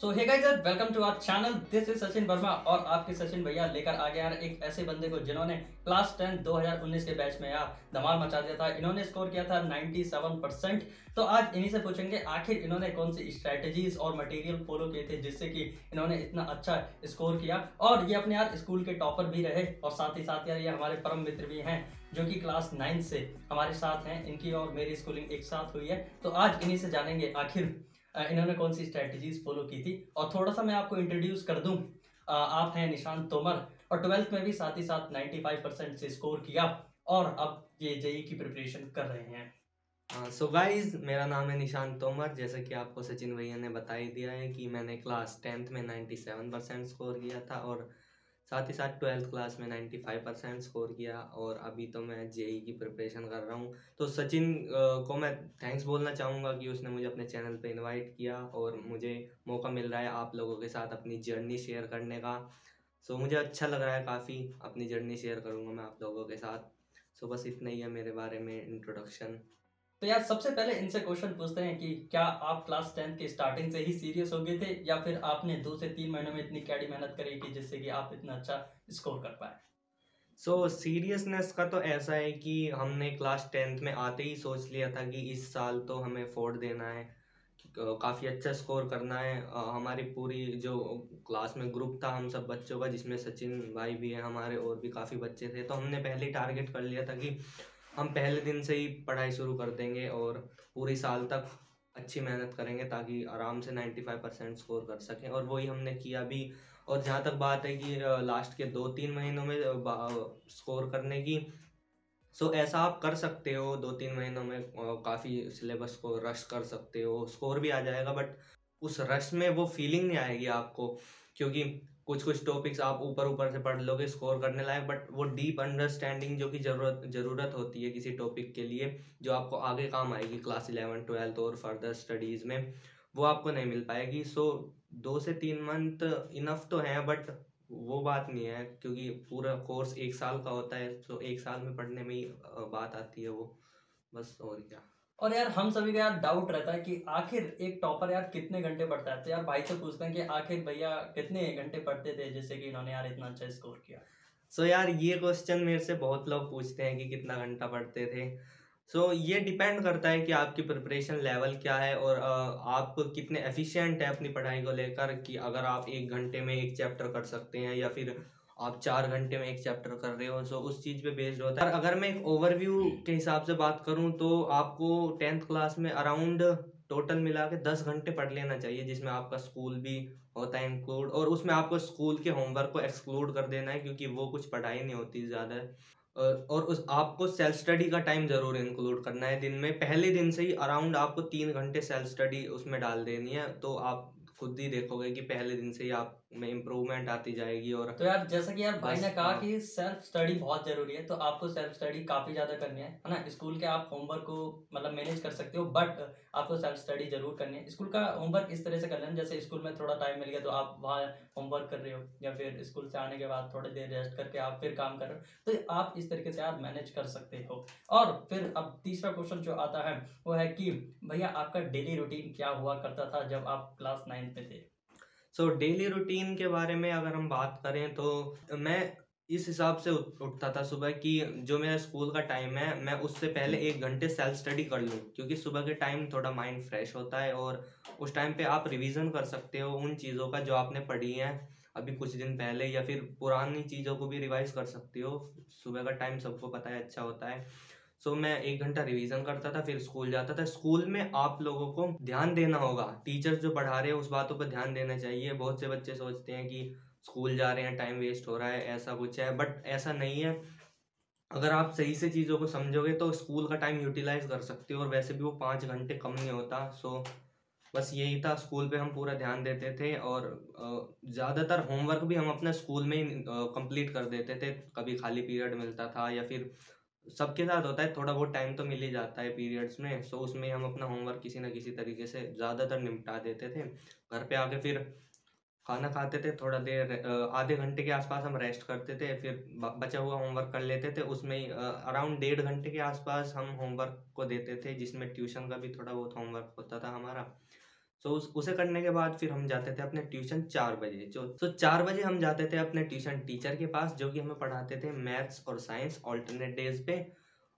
So hey guys welcome to our channel this is Sachin Verma और आपके सचिन भैया लेकर आ गया यार एक ऐसे बंदे को जिन्होंने क्लास 10 2019 के बैच में यार धमाल मचा दिया था। इन्होंने स्कोर किया था 97 परसेंट तो आज इन्हीं से पूछेंगे, आखिर इन्होंने कौन सी स्ट्रेटेजीज और मटेरियल फॉलो किए थे जिससे कि इन्होंने इतना अच्छा स्कोर किया? और ये अपने यार स्कूल के टॉपर भी रहे और साथ ही साथ यार ये हमारे परम मित्र भी हैं जो कि क्लास नाइन्थ से हमारे साथ हैं। इनकी और मेरी स्कूलिंग एक साथ हुई है। तो आज इन्हीं से जानेंगे आखिर इन्होंने कौन सी स्ट्रेटजीज फॉलो की थी? और थोड़ा सा मैं आपको इंट्रोड्यूस कर दूँ। आप हैं निशांत तोमर और ट्वेल्थ में भी साथ ही साथ 95 परसेंट से स्कोर किया और अब ये जेई की प्रिपरेशन कर रहे हैं। सो uh, गाइस so मेरा नाम है निशांत तोमर। जैसा कि आपको सचिन भैया ने बता ही दिया है कि मैंने क्लास टेंथ में 97 परसेंट स्कोर किया था और साथ ही साथ ट्वेल्थ क्लास में नाइन्टी फाइव परसेंट स्कोर किया और अभी तो मैं जेई की प्रिपरेशन कर रहा हूँ। तो सचिन को मैं थैंक्स बोलना चाहूँगा कि उसने मुझे अपने चैनल पे इनवाइट किया और मुझे मौका मिल रहा है आप लोगों के साथ अपनी जर्नी शेयर करने का। सो मुझे अच्छा लग रहा है काफ़ी अपनी जर्नी शेयर करूँगा मैं आप लोगों के साथ। सो बस इतना ही है मेरे बारे में इंट्रोडक्शन तो यार सबसे पहले इनसे क्वेश्चन पूछते हैं कि क्या आप क्लास टेंथ के स्टार्टिंग से ही सीरियस हो गए थे या फिर आपने दो से तीन महीनों में इतनी कैडी मेहनत करी कि जिससे कि आप इतना अच्छा स्कोर कर पाए? सो so, सीरियसनेस का तो ऐसा है कि हमने क्लास टेंथ में आते ही सोच लिया था कि इस साल तो हमें फोर्ड देना है काफ़ी अच्छा स्कोर करना है। हमारी पूरी जो क्लास में ग्रुप था हम सब बच्चों का जिसमें सचिन भाई भी है हमारे और भी काफ़ी बच्चे थे तो हमने पहले ही टारगेट कर लिया था कि हम पहले दिन से ही पढ़ाई शुरू कर देंगे और पूरी साल तक अच्छी मेहनत करेंगे ताकि आराम से नाइन्टी फाइव परसेंट स्कोर कर सकें। और वही हमने किया भी। और जहाँ तक बात है कि लास्ट के दो तीन महीनों में स्कोर करने की सो so, ऐसा आप कर सकते हो। दो तीन महीनों में काफ़ी सिलेबस को रश कर सकते हो। स्कोर भी आ जाएगा बट उस रश में वो फीलिंग नहीं आएगी आपको क्योंकि कुछ कुछ टॉपिक्स आप ऊपर ऊपर से पढ़ लोगे स्कोर करने लायक बट वो डीप अंडरस्टैंडिंग जो कि ज़रूरत ज़रूरत होती है किसी टॉपिक के लिए, जो आपको आगे काम आएगी क्लास इलेवन ट्वेल्थ और फर्दर स्टडीज़ में, वो आपको नहीं मिल पाएगी। सो दो से तीन मंथ इनफ तो है बट वो बात नहीं है, क्योंकि पूरा कोर्स एक साल का होता है तो एक साल में पढ़ने में ही बात आती है वो। बस और क्या। और यार हम सभी का यार डाउट रहता है कि आखिर एक टॉपर यार कितने घंटे पढ़ता है? तो यार भाई से पूछते हैं कि आखिर भैया कितने घंटे पढ़ते थे जिससे कि इन्होंने यार इतना अच्छा स्कोर किया। सो so यार ये क्वेश्चन मेरे से बहुत लोग पूछते हैं कि कितना घंटा पढ़ते थे। सो so, ये डिपेंड करता है कि आपकी प्रिपरेशन लेवल क्या है और आप कितने एफिशिएंट हैं अपनी पढ़ाई को लेकर कि अगर आप एक घंटे में एक चैप्टर कर सकते हैं या फिर आप चार घंटे में एक चैप्टर कर रहे हो सो उस चीज़ पे बेस्ड होता है। अगर मैं एक ओवरव्यू के हिसाब से बात करूँ तो आपको टेंथ क्लास में अराउंड टोटल मिला के दस घंटे पढ़ लेना चाहिए जिसमें आपका स्कूल भी होता है इंक्लूड और उसमें आपको स्कूल के होमवर्क को एक्सक्लूड कर देना है क्योंकि वो कुछ पढ़ाई नहीं होती ज़्यादा। और उस आपको सेल्फ स्टडी का टाइम ज़रूर इंक्लूड करना है दिन में। पहले दिन से ही अराउंड आपको तीन घंटे सेल्फ स्टडी उसमें डाल देनी है तो आप खुद ही देखोगे कि पहले दिन से ही आप में इम्प्रूवमेंट आती जाएगी और तो यार जैसा कि यार भाई ने कहा हाँ। कि सेल्फ स्टडी बहुत ज़रूरी है तो आपको सेल्फ स्टडी काफ़ी ज़्यादा करनी है है ना? स्कूल के आप होमवर्क को मतलब मैनेज कर सकते हो बट आपको सेल्फ स्टडी ज़रूर करनी है। स्कूल का होमवर्क इस तरह से कर लेना जैसे स्कूल में थोड़ा टाइम मिल गया तो आप वहाँ होमवर्क कर रहे हो या फिर स्कूल से आने के बाद थोड़ी देर रेस्ट करके आप फिर काम कर रहे हो तो आप इस तरीके से आप मैनेज कर सकते हो। और फिर अब तीसरा क्वेश्चन जो आता है वो है कि भैया आपका डेली रूटीन क्या हुआ करता था जब आप क्लास नाइन्थ में थे? सो डेली रूटीन के बारे में अगर हम बात करें तो मैं इस हिसाब से उठता था सुबह कि जो मेरा स्कूल का टाइम है मैं उससे पहले एक घंटे सेल्फ स्टडी कर लूँ। क्योंकि सुबह के टाइम थोड़ा माइंड फ्रेश होता है और उस टाइम पे आप रिवीजन कर सकते हो उन चीज़ों का जो आपने पढ़ी हैं अभी कुछ दिन पहले या फिर पुरानी चीज़ों को भी रिवाइज कर सकते हो। सुबह का टाइम सबको पता है अच्छा होता है। सो मैं एक घंटा रिवीजन करता था, फिर स्कूल जाता था। स्कूल में आप लोगों को ध्यान देना होगा। टीचर्स जो पढ़ा रहे हैं, उस बातों पर ध्यान देना चाहिए। बहुत से बच्चे सोचते हैं कि स्कूल जा रहे हैं टाइम वेस्ट हो रहा है, ऐसा कुछ है। बट ऐसा नहीं है। अगर आप सही से चीज़ों को समझोगे तो स्कूल का टाइम यूटिलाइज कर सकते हो। और वैसे भी वो पाँच घंटे कम नहीं होता। सो बस यही था। स्कूल पे हम पूरा ध्यान देते थे। और ज़्यादातर होमवर्क भी हम अपने स्कूल में ही कंप्लीट कर देते थे। कभी खाली पीरियड मिलता था या फिर सबके साथ होता है, थोड़ा बहुत टाइम तो मिल ही जाता है पीरियड्स में सो उसमें हम अपना होमवर्क किसी ना किसी तरीके से ज़्यादातर निपटा देते थे। घर पे आके फिर खाना खाते थे, थोड़ा देर आधे घंटे के आसपास हम रेस्ट करते थे, फिर बचा हुआ होमवर्क कर लेते थे। उसमें अराउंड डेढ़ घंटे के आसपास हम होमवर्क को देते थे, जिसमें ट्यूशन का भी थोड़ा बहुत होमवर्क होता था हमारा। सो उस उसे करने के बाद फिर हम जाते थे अपने ट्यूशन चार बजे। जो तो चार बजे हम जाते थे अपने ट्यूशन टीचर के पास जो कि हमें पढ़ाते थे मैथ्स और साइंस ऑल्टरनेट डेज़ पे।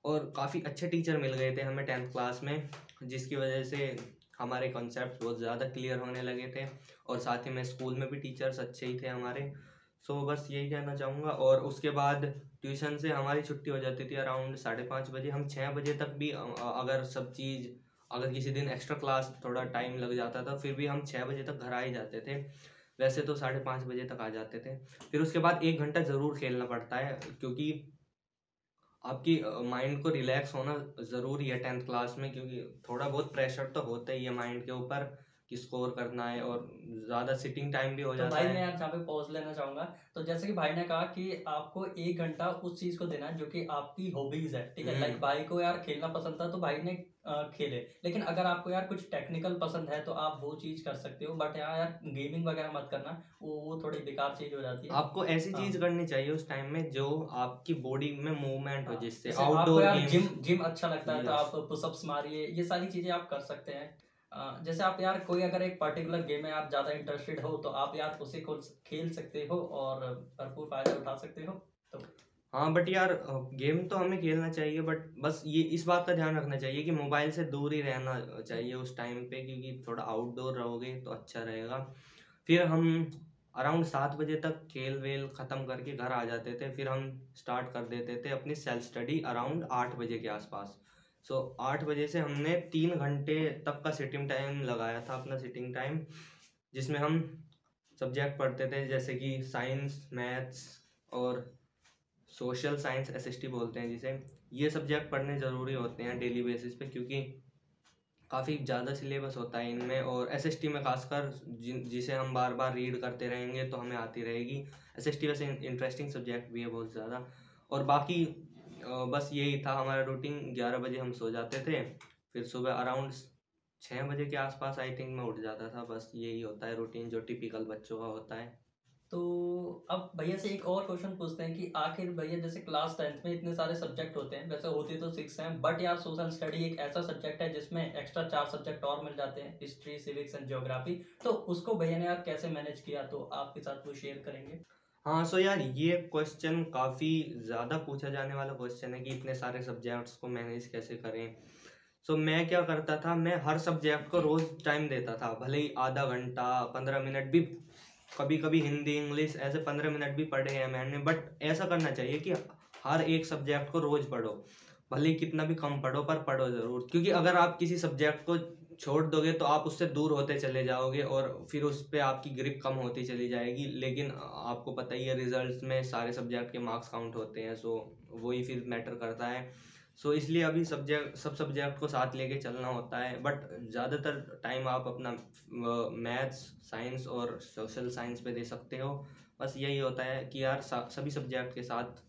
और काफ़ी अच्छे टीचर मिल गए थे हमें टेंथ क्लास में जिसकी वजह से हमारे कॉन्सेप्ट बहुत ज़्यादा क्लियर होने लगे थे। और साथ ही में स्कूल में भी टीचर्स अच्छे ही थे हमारे। सो so, बस यही कहना चाहूँगा। और उसके बाद ट्यूशन से हमारी छुट्टी हो जाती थी अराउंड साढ़े पाँच बजे। हम छः बजे तक भी अगर सब चीज़ अगर किसी दिन एक्स्ट्रा क्लास थोड़ा टाइम लग जाता था, फिर भी हम छः बजे तक घर आ ही जाते थे। वैसे तो साढ़े पाँच बजे तक आ जाते थे। फिर उसके बाद एक घंटा ज़रूर खेलना पड़ता है, क्योंकि आपकी माइंड को रिलैक्स होना ज़रूरी है टेंथ क्लास में, क्योंकि थोड़ा बहुत प्रेशर तो होता ही है माइंड के ऊपर। कि स्कोर करना है और ज़्यादा सिटिंग टाइम भी हो तो जाता भाई है। मैं यहाँ पे पॉज लेना चाहूँगा। तो जैसे कि भाई ने कहा कि आपको एक घंटा उस चीज़ को देना है जो कि आपकी हॉबीज है ठीक है? Like hmm. भाई को यार खेलना पसंद था तो भाई ने खेले। लेकिन अगर आपको यार कुछ टेक्निकल पसंद है तो आप वो चीज़ कर सकते हो। बट यहाँ यार गेमिंग वगैरह मत करना वो वो थोड़ी बेकार चीज़ हो जाती है। आपको ऐसी हाँ। चीज़ करनी चाहिए उस टाइम में जो आपकी बॉडी में मूवमेंट हो हाँ। जिससे आउटडोर जिम जिम अच्छा लगता है तो आप पुशअप्स मारिए ये सारी चीज़ें आप कर सकते हैं। जैसे आप यार कोई अगर एक पर्टिकुलर गेम में आप ज़्यादा इंटरेस्टेड हो तो आप यार उसे खेल सकते हो और भरपूर फ़ायदा उठा सकते हो तो हाँ बट यार गेम तो हमें खेलना चाहिए बट बस ये, इस बात का ध्यान रखना चाहिए कि मोबाइल से दूर ही रहना चाहिए उस टाइम पे, क्योंकि थोड़ा आउटडोर रहोगे तो अच्छा रहेगा। फिर हम अराउंड सात बजे तक खेल वेल ख़त्म करके घर आ जाते थे, फिर हम स्टार्ट कर देते थे अपनी सेल्फ स्टडी अराउंड आठ बजे के आसपास। सो आठ बजे से हमने तीन घंटे तक का सिटिंग टाइम लगाया था, अपना सिटिंग टाइम जिसमें हम सब्जेक्ट पढ़ते थे, जैसे कि साइंस मैथ्स और सोशल साइंस एसएसटी बोलते हैं जिसे। ये सब्जेक्ट पढ़ने ज़रूरी होते हैं डेली बेसिस पे, क्योंकि काफ़ी ज़्यादा सिलेबस होता है इनमें, और एसएसटी में खासकर जिसे हम बार बार रीड करते रहेंगे तो हमें आती रहेगी। एस वैसे इंटरेस्टिंग सब्जेक्ट भी है बहुत ज़्यादा। और बाकी बस यही था हमारा रूटीन ग्यारह बजे हम सो जाते थे, फिर सुबह अराउंड छः बजे के आसपास आई थिंक मैं उठ जाता था। बस यही होता है रूटीन जो टिपिकल बच्चों का होता है। तो अब भैया से एक और क्वेश्चन पूछते हैं कि आखिर भैया, जैसे क्लास टेंथ में इतने सारे सब्जेक्ट होते हैं, वैसे होते तो सिक्स हैं बट यार सोशल स्टडी एक ऐसा सब्जेक्ट है जिसमें एक्स्ट्रा चार सब्जेक्ट और मिल जाते हैं हिस्ट्री सिविक्स एंड ज्योग्राफी तो उसको भैया ने यार कैसे मैनेज किया? तो आपके साथ वो शेयर करेंगे। हाँ सो यार ये क्वेश्चन काफ़ी ज़्यादा पूछा जाने वाला क्वेश्चन है कि इतने सारे सब्जेक्ट्स को मैनेज कैसे करें। सो so, मैं क्या करता था मैं हर सब्जेक्ट को रोज़ टाइम देता था भले ही आधा घंटा पंद्रह मिनट भी कभी कभी हिंदी इंग्लिश ऐसे पंद्रह मिनट भी पढ़े हैं मैंने बट ऐसा करना चाहिए कि हर एक सब्जेक्ट को रोज़ पढ़ो भले कितना भी कम पढ़ो पर पढ़ो ज़रूर क्योंकि अगर आप किसी सब्जेक्ट को छोड़ दोगे तो आप उससे दूर होते चले जाओगे और फिर उस पर आपकी ग्रिप कम होती चली जाएगी। लेकिन आपको पता ही है रिजल्ट्स में सारे सब्जेक्ट के मार्क्स काउंट होते हैं सो वही फिर मैटर करता है। सो इसलिए अभी सब्जेक्ट सब सब्जेक्ट को साथ लेके चलना होता है बट ज़्यादातर टाइम आप अपना मैथ्स साइंस और सोशल साइंस पे दे सकते हो। बस यही होता है कि यार सभी सब्जेक्ट के साथ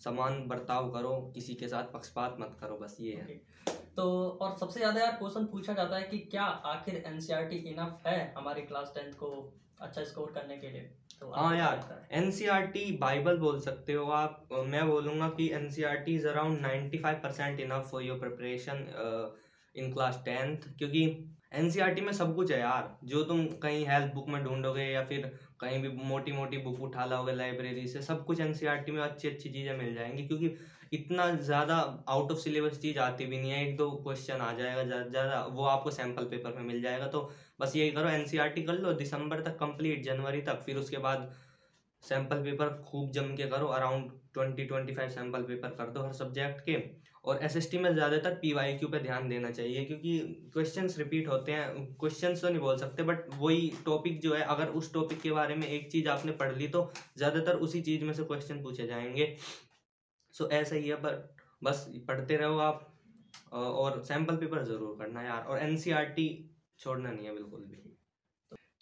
समान बर्ताव करो, किसी के साथ पक्षपात मत करो, बस ये है। तो और सबसे ज़्यादा यार क्वेश्चन पूछा जाता है कि क्या आखिर एनसीईआरटी इनफ है हमारी क्लास टेंथ को अच्छा स्कोर करने के लिए? तो हाँ यार एनसीईआरटी बाइबल बोल सकते हो आप। मैं बोलूँगा कि NCERT is around ninety five percent enough for your preparation in class tenth क्योंकि एनसीईआरटी में सब कुछ है यार। जो तुम कहीं हेल्थ बुक में ढूंढोगे या फिर कहीं भी मोटी मोटी बुक उठा लाओगे लाइब्रेरी से सब कुछ एनसीईआरटी में अच्छी अच्छी चीज़ें मिल जाएँगी क्योंकि इतना ज़्यादा आउट ऑफ़ सिलेबस चीज़ आती भी नहीं है, एक दो क्वेश्चन आ जाएगा ज़्यादा वो आपको सैंपल पेपर में मिल जाएगा तो बस यही करो एन कर लो दिसंबर तक कंप्लीट जनवरी तक, फिर उसके बाद सैंपल पेपर खूब जम के करो around twenty twenty five sample paper कर दो हर सब्जेक्ट के। और एस एस टी में ज़्यादातर पी वाई क्यू पर ध्यान देना चाहिए, क्योंकि क्वेश्चन रिपीट होते हैं क्वेश्चन तो नहीं बोल सकते बट वही टॉपिक जो है, अगर उस टॉपिक के बारे में एक चीज़ आपने पढ़ ली तो ज़्यादातर उसी चीज़ में से क्वेश्चन पूछे जाएँगे। सो ऐसा ही है बट बस पढ़ते रहो आप और सैंपल पेपर ज़रूर करना यार और एन छोड़ना नहीं है बिल्कुल भी।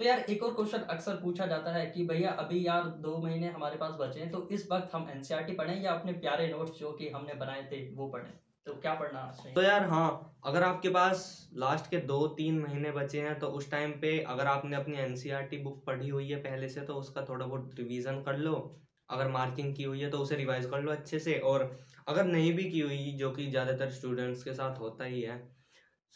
तो यार एक और क्वेश्चन अक्सर पूछा जाता है कि भैया अभी यार दो महीने हमारे पास बचे हैं तो इस वक्त हम एनसीईआरटी पढ़ें या अपने प्यारे नोट्स जो कि हमने बनाए थे वो पढ़ें? तो क्या पढ़ना चाहिए तो यार हाँ अगर आपके पास लास्ट के दो तीन महीने बचे हैं तो उस टाइम पे अगर आपने अपनी एनसीईआरटी बुक पढ़ी हुई है पहले से तो उसका थोड़ा बहुत रिवीजन कर लो। अगर मार्किंग की हुई है तो उसे रिवाइज कर लो अच्छे से और अगर नहीं भी की हुई, जो कि ज़्यादातर स्टूडेंट्स के साथ होता ही है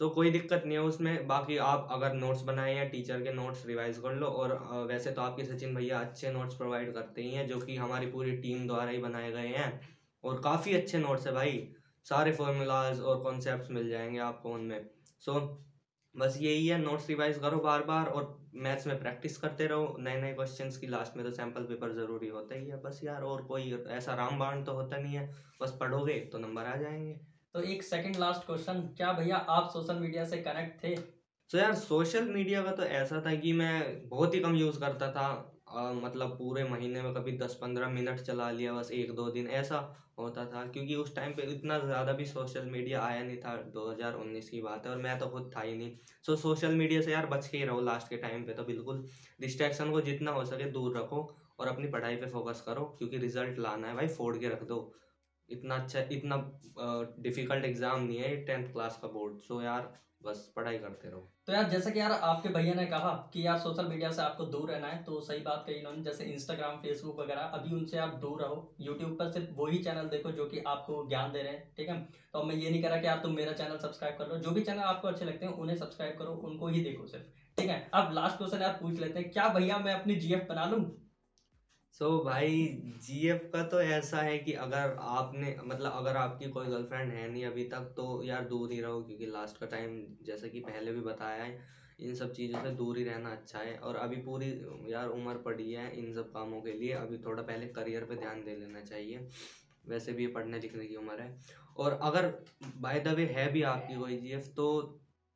सो कोई दिक्कत नहीं है उसमें। बाकी आप अगर नोट्स बनाए हैं टीचर के नोट्स रिवाइज कर लो और वैसे तो आपके सचिन भैया अच्छे नोट्स प्रोवाइड करते ही हैं, जो कि हमारी पूरी टीम द्वारा ही बनाए गए हैं और काफ़ी अच्छे नोट्स है भाई। सारे फॉर्मूलाज और कॉन्सेप्ट मिल जाएँगे आपको उनमें। सो बस यही है नोट्स रिवाइज करो बार बार और मैथ्स में प्रैक्टिस करते रहो। नए नए क्वेश्चन की लास्ट में तो सैंपल पेपर ज़रूरी होता ही है बस यार और कोई ऐसा रामबाण तो होता नहीं है। बस पढ़ोगे तो नंबर आ जाएँगे। तो एक सेकंड लास्ट क्वेश्चन क्या भैया आप सोशल मीडिया से कनेक्ट थे? तो यार सोशल मीडिया का तो ऐसा था कि मैं बहुत ही कम यूज़ करता था। मतलब पूरे महीने में कभी दस पंद्रह मिनट चला लिया, बस एक दो दिन। ऐसा होता था, क्योंकि उस टाइम पे इतना ज़्यादा भी सोशल मीडिया आया नहीं था 2019 की बात है, और मैं तो खुद था ही नहीं। सो सोशल मीडिया से यार बच के ही रहो लास्ट के टाइम पे तो बिल्कुल। डिस्ट्रैक्शन को जितना हो सके दूर रखो और अपनी पढ़ाई पे फोकस करो, क्योंकि रिज़ल्ट लाना है। भाई, फोड़ के रख दो। इतना अच्छा इतना डिफ़िकल्ट एग्ज़ाम नहीं है टेंथ क्लास का बोर्ड सो यार बस पढ़ाई करते रहो। तो यार, जैसा कि यार आपके भैया ने कहा कि यार सोशल मीडिया से आपको दूर रहना है तो सही बात कही इन्होंने, जैसे इंस्टाग्राम फेसबुक वगैरह, अभी उनसे आप दूर रहो। यूट्यूब पर सिर्फ़ वही चैनल देखो जो कि आपको ज्ञान दे रहे हैं, ठीक है? तो मैं ये नहीं कह रहा कि आप तुम मेरा चैनल सब्सक्राइब कर लो, जो भी चैनल आपको अच्छे लगते हैं, उन्हें सब्सक्राइब करो, उनको ही देखो सिर्फ़, ठीक है? अब लास्ट क्वेश्चन यार पूछ लेते हैं, क्या भैया मैं अपनी जीएफ बना लूँ? सो so, भाई जीएफ का तो ऐसा है कि अगर आपने मतलब अगर आपकी कोई गर्लफ्रेंड है नहीं अभी तक तो यार दूर ही रहो क्योंकि लास्ट का टाइम जैसे कि पहले भी बताया है इन सब चीज़ों से दूर ही रहना अच्छा है। और अभी पूरी यार उम्र पड़ी है इन सब कामों के लिए अभी थोड़ा पहले करियर पे ध्यान दे लेना चाहिए। वैसे भी ये पढ़ने लिखने की उम्र है। और अगर बाय द वे है भी आपकी कोई जीएफ तो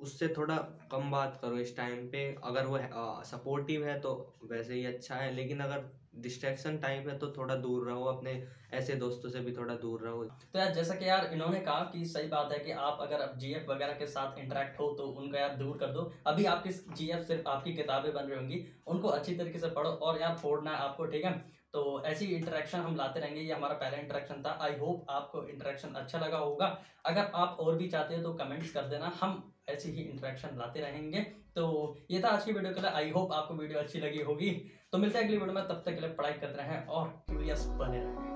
उससे थोड़ा कम बात करो इस टाइम पे। अगर वो सपोर्टिव है तो वैसे ही अच्छा है, लेकिन अगर डिस्ट्रैक्शन टाइप है तो थोड़ा दूर रहो, अपने ऐसे दोस्तों से भी थोड़ा दूर रहो। तो यार, जैसा कि यार इन्होंने कहा कि सही बात है कि आप अगर जीएफ वगैरह के साथ इंटरेक्ट हो तो उनका यार दूर कर दो। अभी आपकी जीएफ सिर्फ़ आपकी किताबें बन रही होंगी, उनको अच्छी तरीके से पढ़ो और यार फोड़ना है आपको, ठीक है? तो ऐसी इंटरेक्शन हम लाते रहेंगे, ये हमारा पहला इंटरेक्शन था। आई होप आपको इंटरेक्शन अच्छा लगा होगा। अगर आप और भी चाहते हो तो कमेंट्स कर देना। हम ऐसी ही इंटरेक्शन लाते रहेंगे। तो ये था आज की वीडियो के लिए। आई होप आपको वीडियो अच्छी लगी होगी। तो मिलते हैं अगली वीडियो में। तब तक के लिए पढ़ाई करते रहें और क्यूरियस बने रहें।